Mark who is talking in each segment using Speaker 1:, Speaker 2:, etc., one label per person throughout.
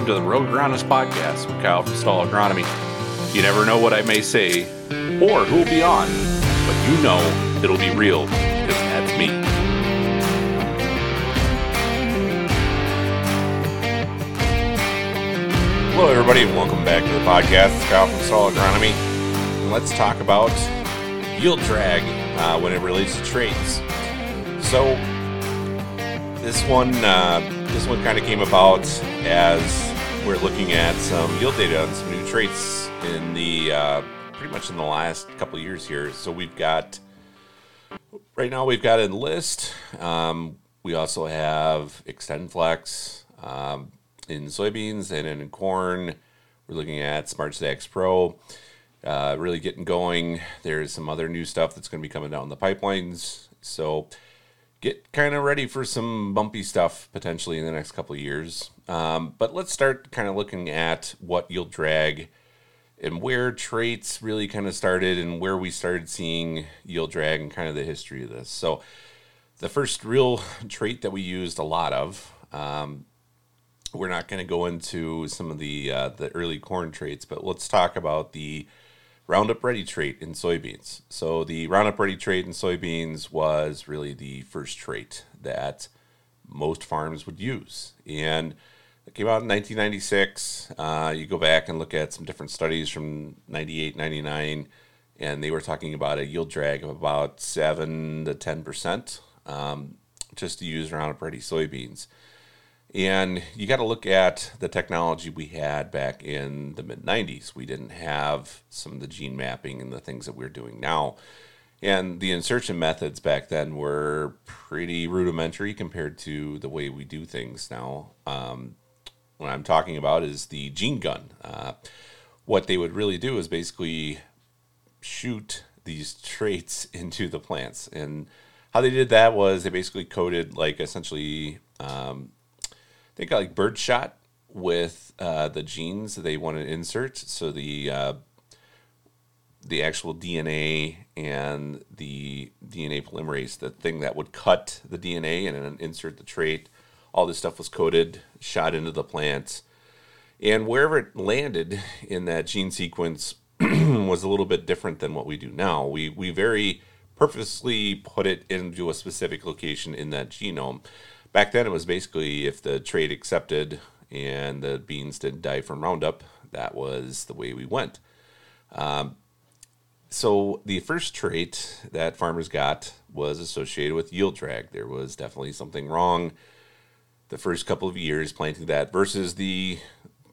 Speaker 1: welcome to the Real Agronomist Podcast with Kyle from Stall Agronomy. You never know what I may say or who will be on, but you know it'll be real because that's me. Hello, everybody, and welcome back to the podcast. It's Kyle from Stall Agronomy. And let's talk about yield drag uh, when it relates to traits. So, this one, uh, this one kind of came about as we're looking at some yield data on some new traits in the uh, pretty much in the last couple years here. So we've got right now we've got Enlist. Um, we also have XtendFlex um, in soybeans and in corn. We're looking at SmartStax Pro. Uh, really getting going. There's some other new stuff that's going to be coming down the pipelines. So get kind of ready for some bumpy stuff potentially in the next couple of years. Um, but let's start kind of looking at what yield drag and where traits really kind of started and where we started seeing yield drag and kind of the history of this. So, the first real trait that we used a lot of, um, we're not going to go into some of the uh, the early corn traits, but let's talk about the Roundup Ready trait in soybeans. So the Roundup Ready trait in soybeans was really the first trait that most farms would use, and it came out in 1996. Uh, you go back and look at some different studies from 98, 99, and they were talking about a yield drag of about 7 to 10% um, just to use Roundup Ready soybeans. And you got to look at the technology we had back in the mid 90s. We didn't have some of the gene mapping and the things that we're doing now. And the insertion methods back then were pretty rudimentary compared to the way we do things now. Um, what I'm talking about is the gene gun. Uh, what they would really do is basically shoot these traits into the plants. And how they did that was they basically coated, like, essentially, um, they got like bird shot with uh, the genes they want to insert. So the uh, the actual DNA and the DNA polymerase, the thing that would cut the DNA and then insert the trait, all this stuff was coded, shot into the plant. And wherever it landed in that gene sequence was a little bit different than what we do now. We, we very purposely put it into a specific location in that genome. Back then, it was basically if the trait accepted and the beans didn't die from Roundup, that was the way we went. Um, so the first trait that farmers got was associated with yield drag. There was definitely something wrong the first couple of years planting that versus the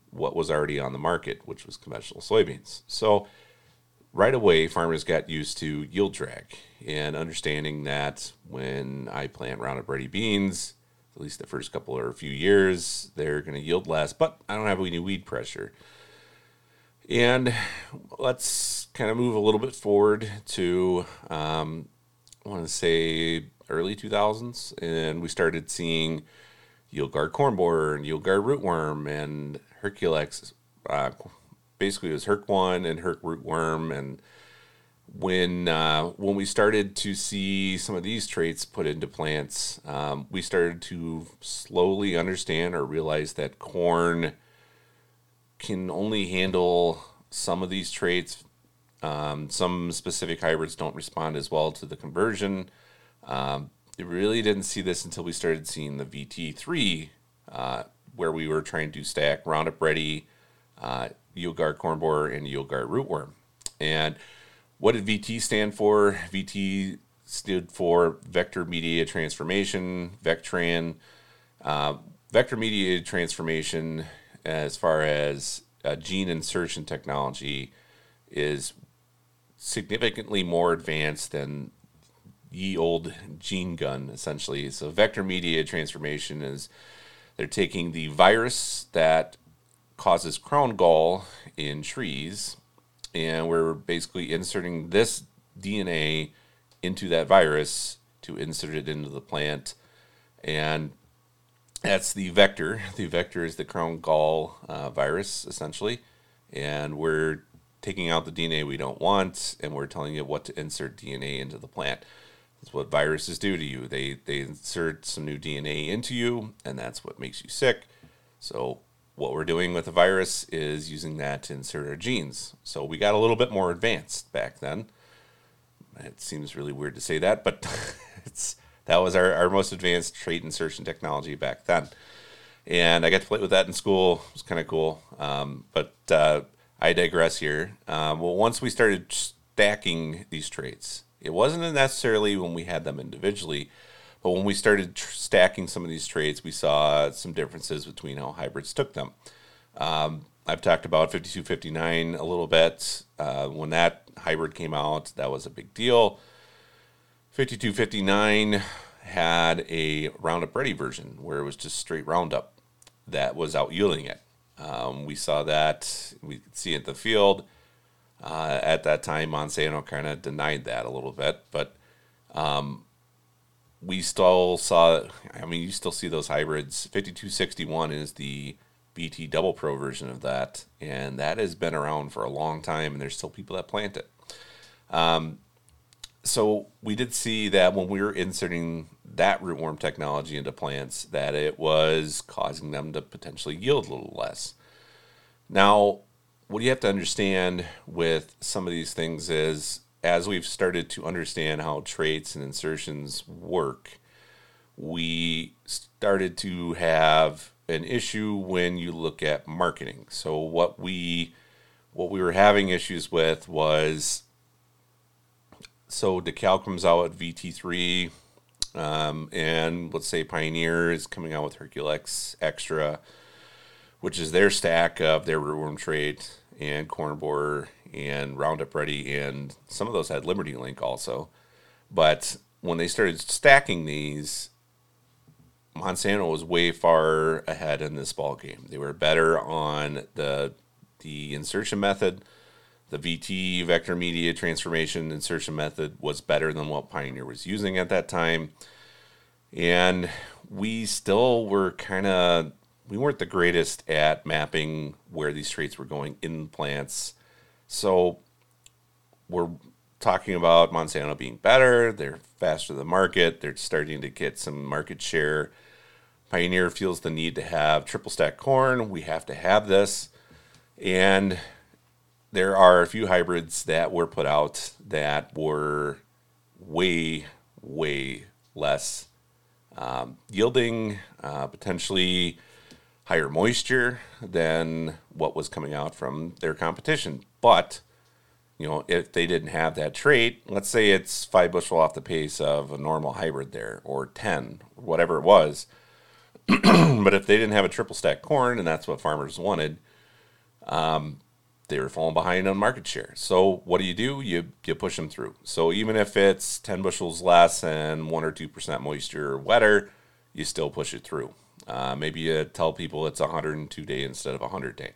Speaker 1: what was already on the market, which was conventional soybeans. So right away, farmers got used to yield drag and understanding that when I plant Roundup Ready beans, at least the first couple or a few years, they're going to yield less, but I don't have any weed pressure. And let's kind of move a little bit forward to, um, I want to say, early 2000s, and we started seeing YieldGard corn borer and YieldGard rootworm and Herculex. Uh, basically, it was Herc one and Herc rootworm. And when uh, when we started to see some of these traits put into plants, um, we started to slowly understand or realize that corn can only handle some of these traits. Um, some specific hybrids don't respond as well to the conversion. Um, we really didn't see this until we started seeing the VT3, uh, where we were trying to stack Roundup Ready, uh, Gard Corn Borer, and Gard Rootworm. And what did VT stand for? VT stood for Vector Mediated Transformation, VECTRAN. Uh, vector Mediated Transformation, as far as uh, gene insertion technology, is significantly more advanced than ye old gene gun, essentially. So, vector mediated transformation is they're taking the virus that causes crown gall in trees, and we're basically inserting this DNA into that virus to insert it into the plant. And that's the vector. The vector is the crown gall uh, virus, essentially. And we're taking out the DNA we don't want, and we're telling it what to insert DNA into the plant. That's what viruses do to you. They they insert some new DNA into you, and that's what makes you sick. So what we're doing with the virus is using that to insert our genes. So we got a little bit more advanced back then. It seems really weird to say that, but it's that was our, our most advanced trait insertion technology back then. And I got to play with that in school. It was kind of cool. Um, but uh, I digress here. Um, well, once we started stacking these traits, it wasn't necessarily when we had them individually, but when we started tr- stacking some of these trades, we saw some differences between how hybrids took them. Um, I've talked about 5259 a little bit. Uh, when that hybrid came out, that was a big deal. 5259 had a Roundup Ready version where it was just straight Roundup that was out yielding it. Um, we saw that, we could see it in the field. Uh, at that time, Monsanto kind of denied that a little bit, but um, we still saw, I mean, you still see those hybrids. 5261 is the VT Double Pro version of that, and that has been around for a long time, and there's still people that plant it. Um, so we did see that when we were inserting that rootworm technology into plants, that it was causing them to potentially yield a little less. Now, what you have to understand with some of these things is as we've started to understand how traits and insertions work, we started to have an issue when you look at marketing. So what we what we were having issues with was so DeKalb comes out at VT3, um, and let's say Pioneer is coming out with Herculex Extra, which is their stack of their rootworm trait and corn borer and Roundup Ready, and some of those had Liberty Link also. But when they started stacking these, Monsanto was way far ahead in this ball game. They were better on the the insertion method. The VT vector media transformation insertion method was better than what Pioneer was using at that time. And we still were kind of we weren't the greatest at mapping where these traits were going in plants so we're talking about Monsanto being better. They're faster than the market. They're starting to get some market share. Pioneer feels the need to have triple stack corn. We have to have this. And there are a few hybrids that were put out that were way, way less um, yielding, uh, potentially higher moisture than what was coming out from their competition. But, you know, if they didn't have that trait, let's say it's five bushel off the pace of a normal hybrid there, or 10, whatever it was. but if they didn't have a triple stack corn, and that's what farmers wanted, um, they were falling behind on market share. So what do you do? You you push them through. So even if it's 10 bushels less and one or two percent moisture or wetter, you still push it through. Uh, maybe you tell people it's 102 day instead of 100 day.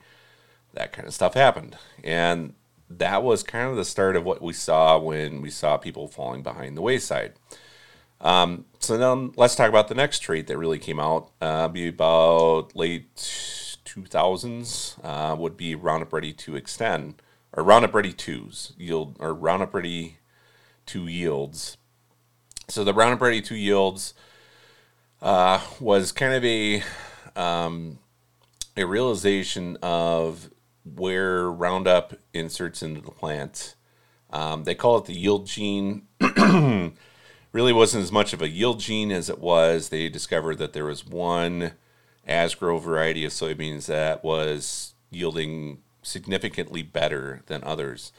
Speaker 1: That kind of stuff happened. And that was kind of the start of what we saw when we saw people falling behind the wayside. Um, so then let's talk about the next trait that really came out. Uh, be about late 2000s uh, would be Roundup Ready to Xtend or Roundup Ready twos yield or Roundup Ready two yields. So the Roundup Ready two yields uh, was kind of a um, a realization of where Roundup inserts into the plant. Um, they call it the yield gene. really wasn't as much of a yield gene as it was. They discovered that there was one Asgrow variety of soybeans that was yielding significantly better than others.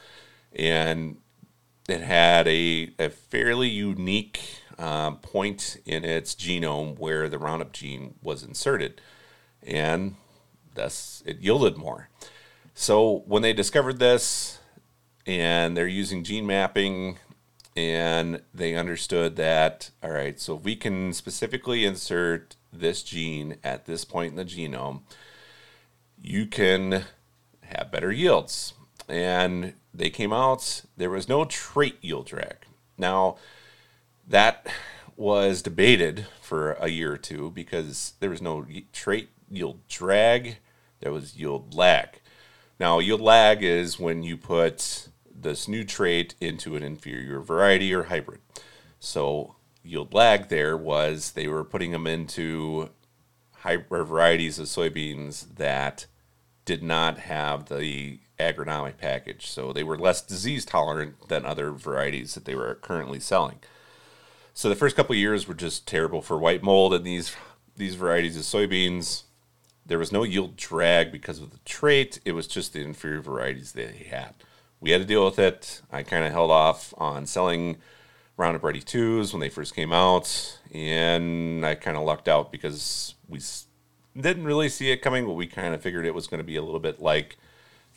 Speaker 1: And it had a, a fairly unique uh, point in its genome where the Roundup gene was inserted, and thus it yielded more. So when they discovered this, and they're using gene mapping, and they understood that all right, so we can specifically insert this gene at this point in the genome, you can have better yields. And they came out, there was no trait yield drag. Now, that was debated for a year or two because there was no trait yield drag, there was yield lag. Now, yield lag is when you put this new trait into an inferior variety or hybrid. So, yield lag there was they were putting them into hybrid varieties of soybeans that did not have the agronomic package. So they were less disease tolerant than other varieties that they were currently selling. So the first couple years were just terrible for white mold in these these varieties of soybeans. There was no yield drag because of the trait. It was just the inferior varieties that they had. We had to deal with it. I kind of held off on selling Roundup Ready 2s when they first came out, and I kind of lucked out because we didn't really see it coming, but we kind of figured it was going to be a little bit like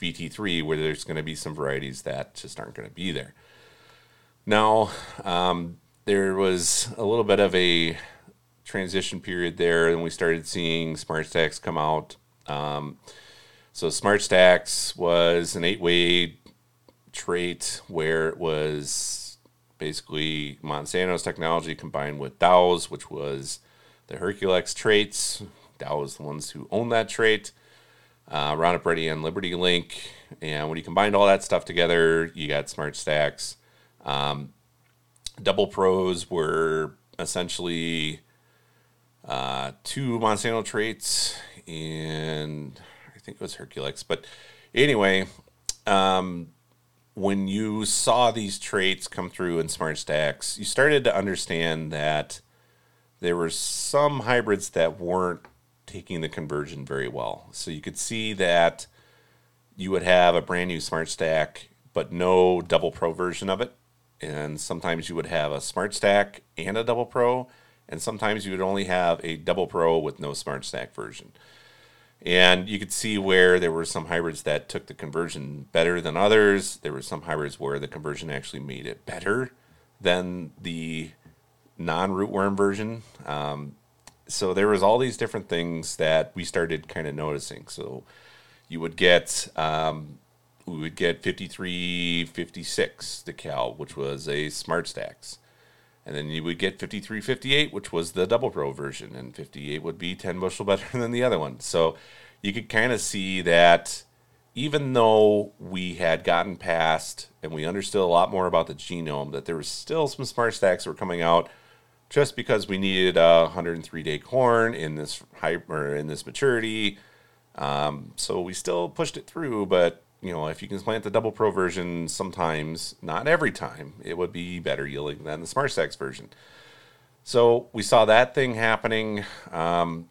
Speaker 1: VT3, where there's going to be some varieties that just aren't going to be there. Now, um, there was a little bit of a transition period there, and we started seeing SmartStax come out. Um, so SmartStax was an eight-way trait where it was basically Monsanto's technology combined with Dow's, which was the Herculex traits. Dow was the ones who owned that trait. Uh, Roundup Ready and Liberty Link, and when you combined all that stuff together, you got SmartStax. Um, double pros were essentially uh, two Monsanto traits, and I think it was Herculex. But anyway, um, when you saw these traits come through in SmartStax, you started to understand that there were some hybrids that weren't taking the conversion very well. So you could see that you would have a brand new Smart Stack, but no double pro version of it. And sometimes you would have a Smart Stack and a double pro and sometimes you would only have a double pro with no smart stack version. And you could see where there were some hybrids that took the conversion better than others. There were some hybrids where the conversion actually made it better than the non-rootworm version. Um, so there was all these different things that we started kind of noticing. So you would get um, we would get 5356 DeKalb, which was a SmartStax. And then you would get 5358, which was the double pro version, and 58 would be 10 bushel better than the other one. So you could kind of see that even though we had gotten past and we understood a lot more about the genome, that there was still some SmartStax that were coming out just because we needed a 103 day corn in this or in this maturity. Um, so we still pushed it through, but you know, if you can plant the double pro version sometimes, not every time, it would be better yielding than the SmartStax version. So we saw that thing happening. Um,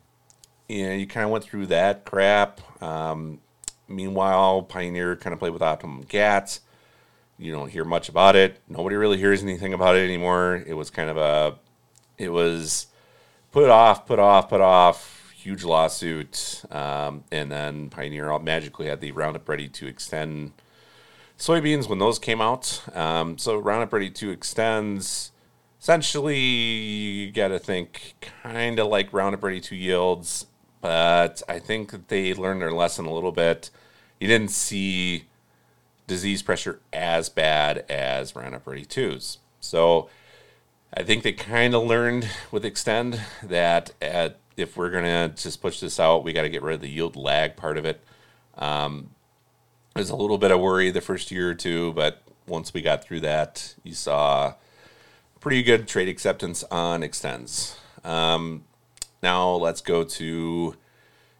Speaker 1: you know, you kind of went through that crap. Um, meanwhile, Pioneer kind of played with Optimum GATs. You don't hear much about it. Nobody really hears anything about it anymore. It was kind of a, it was put off, put off, put off huge lawsuit, um, and then Pioneer magically had the Roundup Ready to Xtend soybeans when those came out. Um, so Roundup Ready to extends essentially you got to think kind of like Roundup Ready to yields, but I think that they learned their lesson a little bit. You didn't see disease pressure as bad as Roundup Ready 2s. So I think they kind of learned with Xtend that at if we're gonna just push this out, we got to get rid of the yield lag part of it. Um, there's a little bit of worry the first year or two, but once we got through that, you saw pretty good trade acceptance on Xtends. Um, now let's go to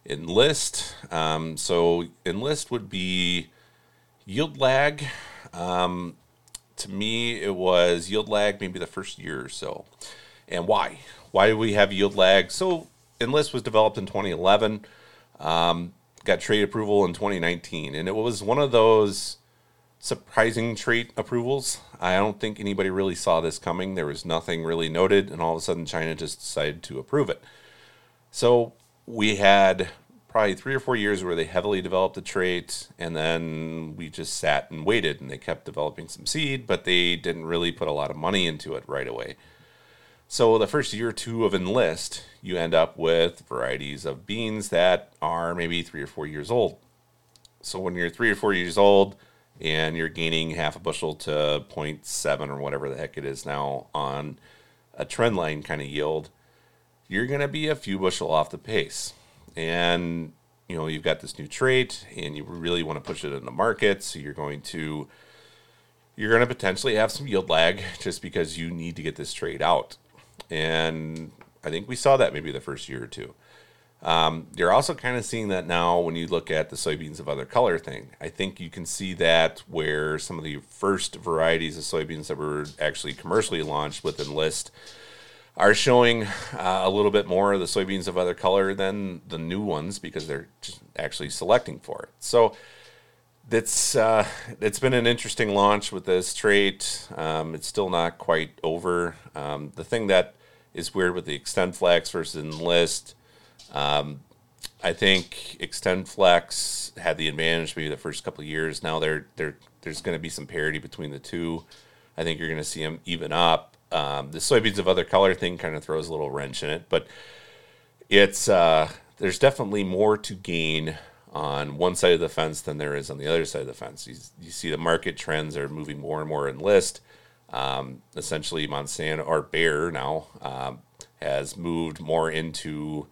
Speaker 1: enlist. Um, so enlist would be yield lag. Um, to me, it was yield lag maybe the first year or so. And why? Why do we have yield lag? So Enlist was developed in 2011, um, got trade approval in 2019, and it was one of those surprising trait approvals. I don't think anybody really saw this coming. There was nothing really noted, and all of a sudden, China just decided to approve it. So we had probably three or four years where they heavily developed the trait, and then we just sat and waited, and they kept developing some seed, but they didn't really put a lot of money into it right away. So the first year or two of enlist, you end up with varieties of beans that are maybe three or four years old. So when you're three or four years old and you're gaining half a bushel to 0.7 or whatever the heck it is now on a trend line kind of yield, you're going to be a few bushel off the pace. And you know, you've got this new trait and you really want to push it in the market, so you're going to you're going to potentially have some yield lag just because you need to get this trade out and I think we saw that maybe the first year or two. Um, you're also kind of seeing that now when you look at the soybeans of other color thing. I think you can see that where some of the first varieties of soybeans that were actually commercially launched with Enlist are showing uh, a little bit more of the soybeans of other color than the new ones because they're actually selecting for it. So it's uh, it's been an interesting launch with this trait. Um, it's still not quite over. Um, the thing that is weird with the XtendFlex versus Enlist, um, I think XtendFlex had the advantage maybe the first couple years. Now they're, they're, there's going to be some parity between the two. I think you're going to see them even up. Um, the soybeans of other color thing kind of throws a little wrench in it, but it's uh, there's definitely more to gain on one side of the fence than there is on the other side of the fence. You, you see the market trends are moving more and more Enlist. Um, essentially, Monsanto or Bayer now um, has moved more into.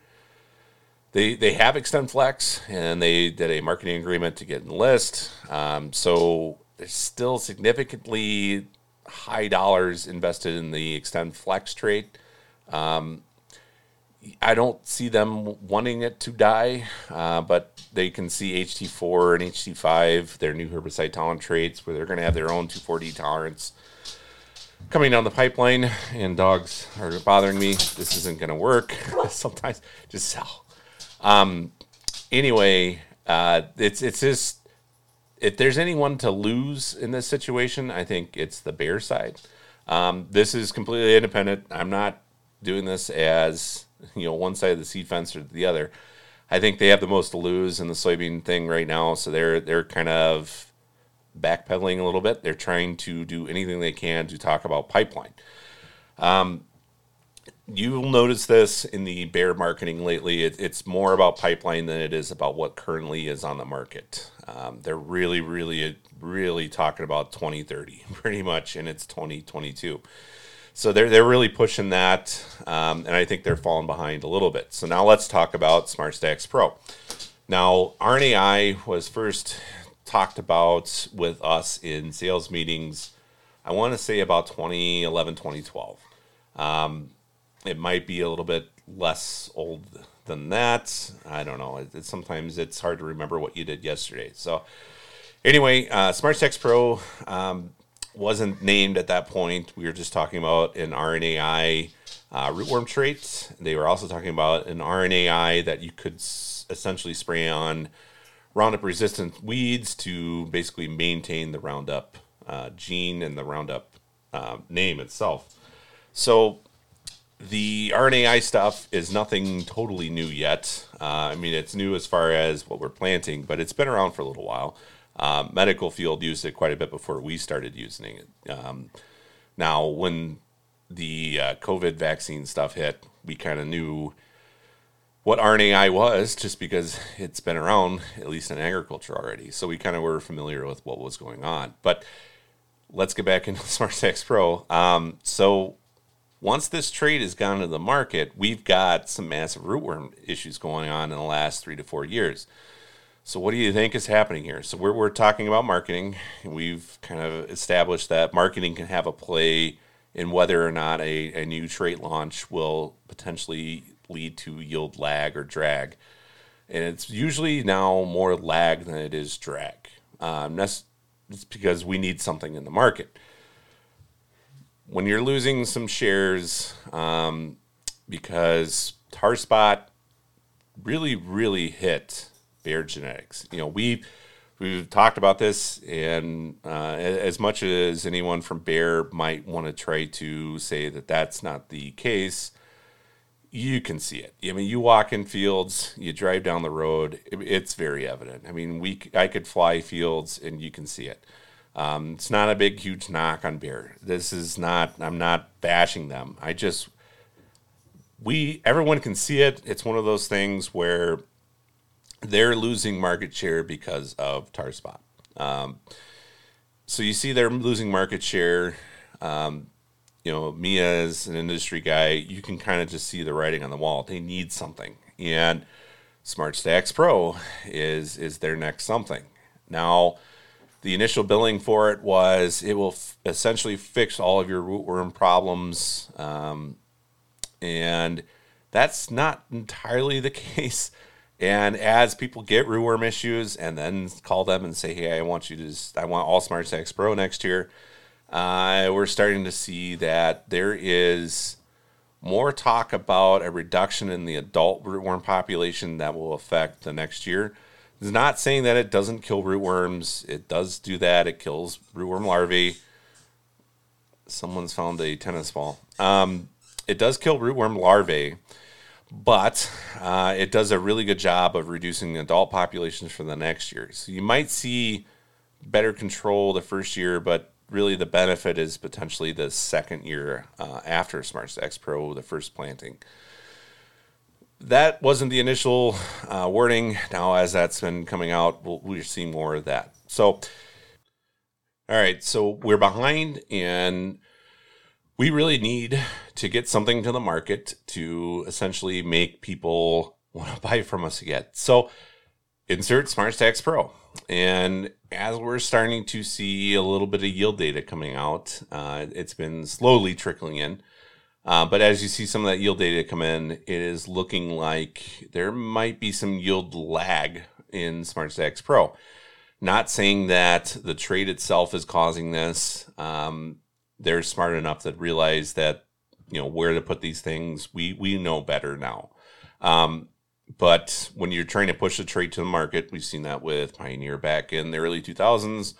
Speaker 1: They, they have XtendFlex and they did a marketing agreement to get Enlist. Um, so there's still significantly high dollars invested in the XtendFlex trait. Um, I don't see them wanting it to die, uh, but they can see HT4 and HT5, their new herbicide tolerant traits, where they're going to have their own 2,4-D tolerance coming down the pipeline. And dogs are bothering me. This isn't going to work. Sometimes just sell. Um, anyway, uh, it's it's just if there's anyone to lose in this situation, I think it's the Bayer side. Um, this is completely independent. I'm not doing this as you know one side of the seed fence or the other. I think they have the most to lose in the soybean thing right now, so they're they're kind of backpedaling a little bit. They're trying to do anything they can to talk about pipeline. Um, you'll notice this in the Bayer marketing lately. It, it's more about pipeline than it is about what currently is on the market. Um, they're really, really, really talking about 2030 pretty much, and it's 2022. So they're they're really pushing that, um, and I think they're falling behind a little bit. So now let's talk about SmartStax Pro. Now RNAi was first talked about with us in sales meetings. I want to say about 2011, 2012. Um, it might be a little bit less old than that. I don't know. It, it, sometimes it's hard to remember what you did yesterday. So anyway, uh, SmartStax Pro. Um, wasn't named at that point. We were just talking about an RNAi uh, rootworm trait. They were also talking about an RNAi that you could s- essentially spray on Roundup resistant weeds to basically maintain the Roundup uh, gene and the Roundup uh, name itself. So the RNAi stuff is nothing totally new yet. Uh, I mean, it's new as far as what we're planting, but it's been around for a little while. Um, medical field used it quite a bit before we started using it. Um, now, when the uh, COVID vaccine stuff hit, we kind of knew what RNAi was just because it's been around, at least in agriculture already. So we kind of were familiar with what was going on. But let's get back into SmartStax Pro. Um, so once this trait has gone to the market, we've got some massive rootworm issues going on in the last three to four years. So, what do you think is happening here? So, we're, we're talking about marketing. We've kind of established that marketing can have a play in whether or not a, a new trait launch will potentially lead to yield lag or drag. And it's usually now more lag than it is drag. Um, that's, that's because we need something in the market. When you're losing some shares um, because tar spot really, really hit Bayer Genetics. You know, we we've talked about this, and uh, as much as anyone from Bayer might want to try to say that that's not the case, you can see it. I mean, you walk in fields, you drive down the road, it's very evident. I mean, we I could fly fields, and you can see it. Um, it's not a big, huge knock on Bayer. This is not. I'm not bashing them. I just we everyone can see it. It's one of those things where they're losing market share because of tar spot. Um, so you see they're losing market share. Um, you know, me as an industry guy, you can kind of just see the writing on the wall. They need something, and SmartStax Pro is is their next something. Now, the initial billing for it was it will f- essentially fix all of your rootworm problems, um, and That's not entirely the case. And as people get rootworm issues and then call them and say, hey, I want you to, just, I want all SmartStax Pro next year, uh, we're starting to see that there is more talk about a reduction in the adult rootworm population that will affect the next year. It's not saying that it doesn't kill rootworms. It does do that. It kills rootworm larvae. Someone's found a tennis ball. Um, it does kill rootworm larvae but uh, it does a really good job of reducing adult populations for the next year. So you might see better control the first year, but really the benefit is potentially the second year uh, after SmartStax Pro, the first planting. That wasn't the initial uh, wording. Now, as that's been coming out, we'll, we'll see more of that. So, all right, so we're behind, and we really need to get something to the market to essentially make people want to buy from us again. So insert SmartStax Pro. And as we're starting to see a little bit of yield data coming out, uh, it's been slowly trickling in. Uh, but as you see some of that yield data come in, it is looking like there might be some yield lag in SmartStax Pro. Not saying that the trade itself is causing this. Um, they're smart enough to realize that you know where to put these things. We we know better now. Um, but when you're trying to push a trade to the market, we've seen that with Pioneer back in the early 2000s.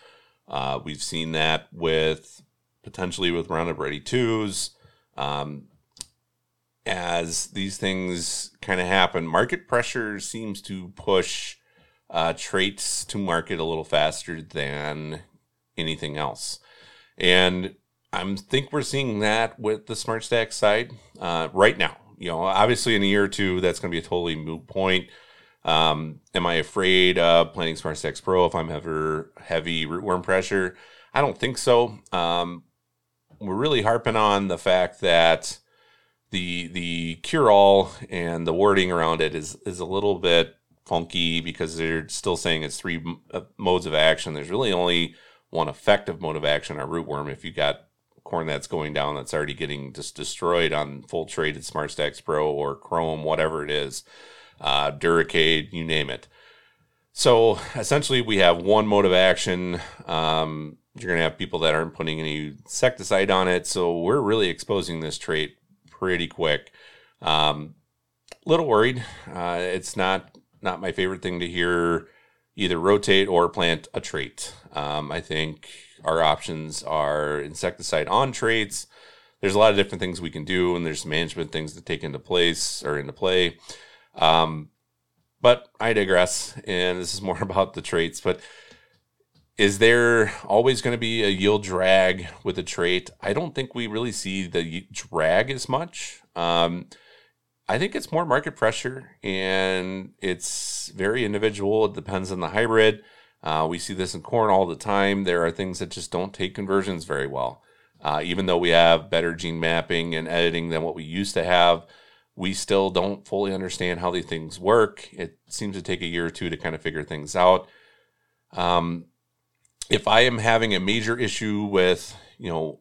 Speaker 1: Uh, we've seen that with potentially with Roundup Ready twos. Um, as these things kind of happen, market pressure seems to push uh, traits to market a little faster than anything else. And I think we're seeing that with the Smart Stack side uh, right now. You know, obviously in a year or two, that's going to be a totally moot point. Um, am I afraid of planting SmartStax Pro if I'm ever heavy rootworm pressure? I don't think so. Um, we're really harping on the fact that the the cure all and the wording around it is is a little bit funky because they're still saying it's three uh, modes of action. There's really only one effective mode of action on rootworm if you got corn that's going down that's already getting just destroyed on full traded SmartStax Pro or Qrome, whatever it is, uh, Duracade, you name it. So essentially, we have one mode of action. Um, you're going to have people that aren't putting any insecticide on it. So we're really exposing this trait pretty quick. Um, little worried. Uh, it's not not my favorite thing to hear either rotate or plant a trait. Um, I think our options are insecticide on traits. There's a lot of different things we can do, and there's management things to take into place or into play. Um, but I digress, and this is more about the traits. But is there always going to be a yield drag with a trait? I don't think we really see the drag as much. Um, I think it's more market pressure, and it's very individual. It depends on the hybrid. Uh, we see this in corn all the time. There are things that just don't take conversions very well. Uh, even though we have better gene mapping and editing than what we used to have, we still don't fully understand how these things work. It seems to take a year or two to kind of figure things out. Um, if I am having a major issue with, you know,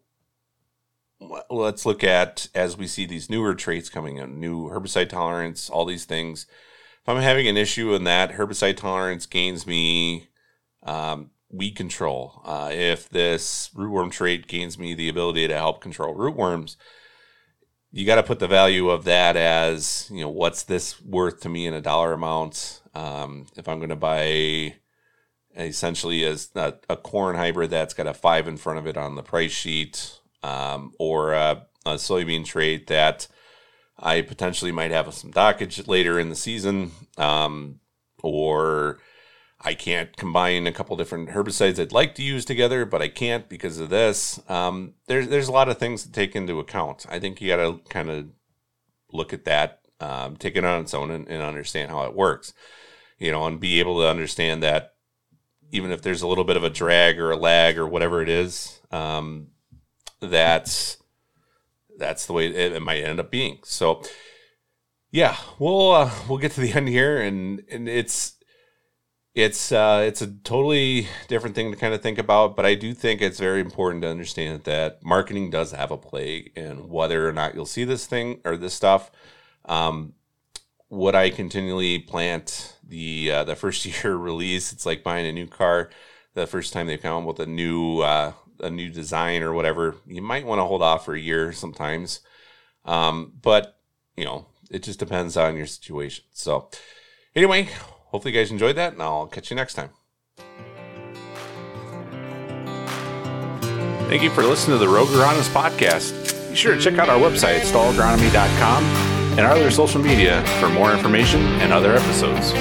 Speaker 1: let's look at as we see these newer traits coming in, new herbicide tolerance, all these things. If I'm having an issue in that herbicide tolerance gains me um, weed control. Uh, if this rootworm trait gains me the ability to help control rootworms, you got to put the value of that as you know what's this worth to me in a dollar amount. Um, if I'm going to buy essentially as a, a, corn hybrid that's got a five in front of it on the price sheet, um, or a, a soybean trait that I potentially might have some dockage later in the season, um, or I can't combine a couple different herbicides I'd like to use together, but I can't because of this. Um, there's there's a lot of things to take into account. I think you got to kind of look at that, um, take it on its own, and, and, understand how it works. You know, and be able to understand that even if there's a little bit of a drag or a lag or whatever it is, um, that's that's the way it, it might end up being. So, yeah, we'll uh, we'll get to the end here, and and it's it's uh, it's a totally different thing to kind of think about, but I do think it's very important to understand that marketing does have a play in whether or not you'll see this thing or this stuff. Um, would I continually plant the uh, the first year release? It's like buying a new car. The first time they come with a new uh, a new design or whatever, you might want to hold off for a year sometimes. Um, but you know, it just depends on your situation. So, anyway, hopefully you guys enjoyed that, and I'll catch you next time. Thank you for listening to the Rogue Agronomist podcast. Be sure to check out our website, stallagronomy.com, and our other social media for more information and other episodes.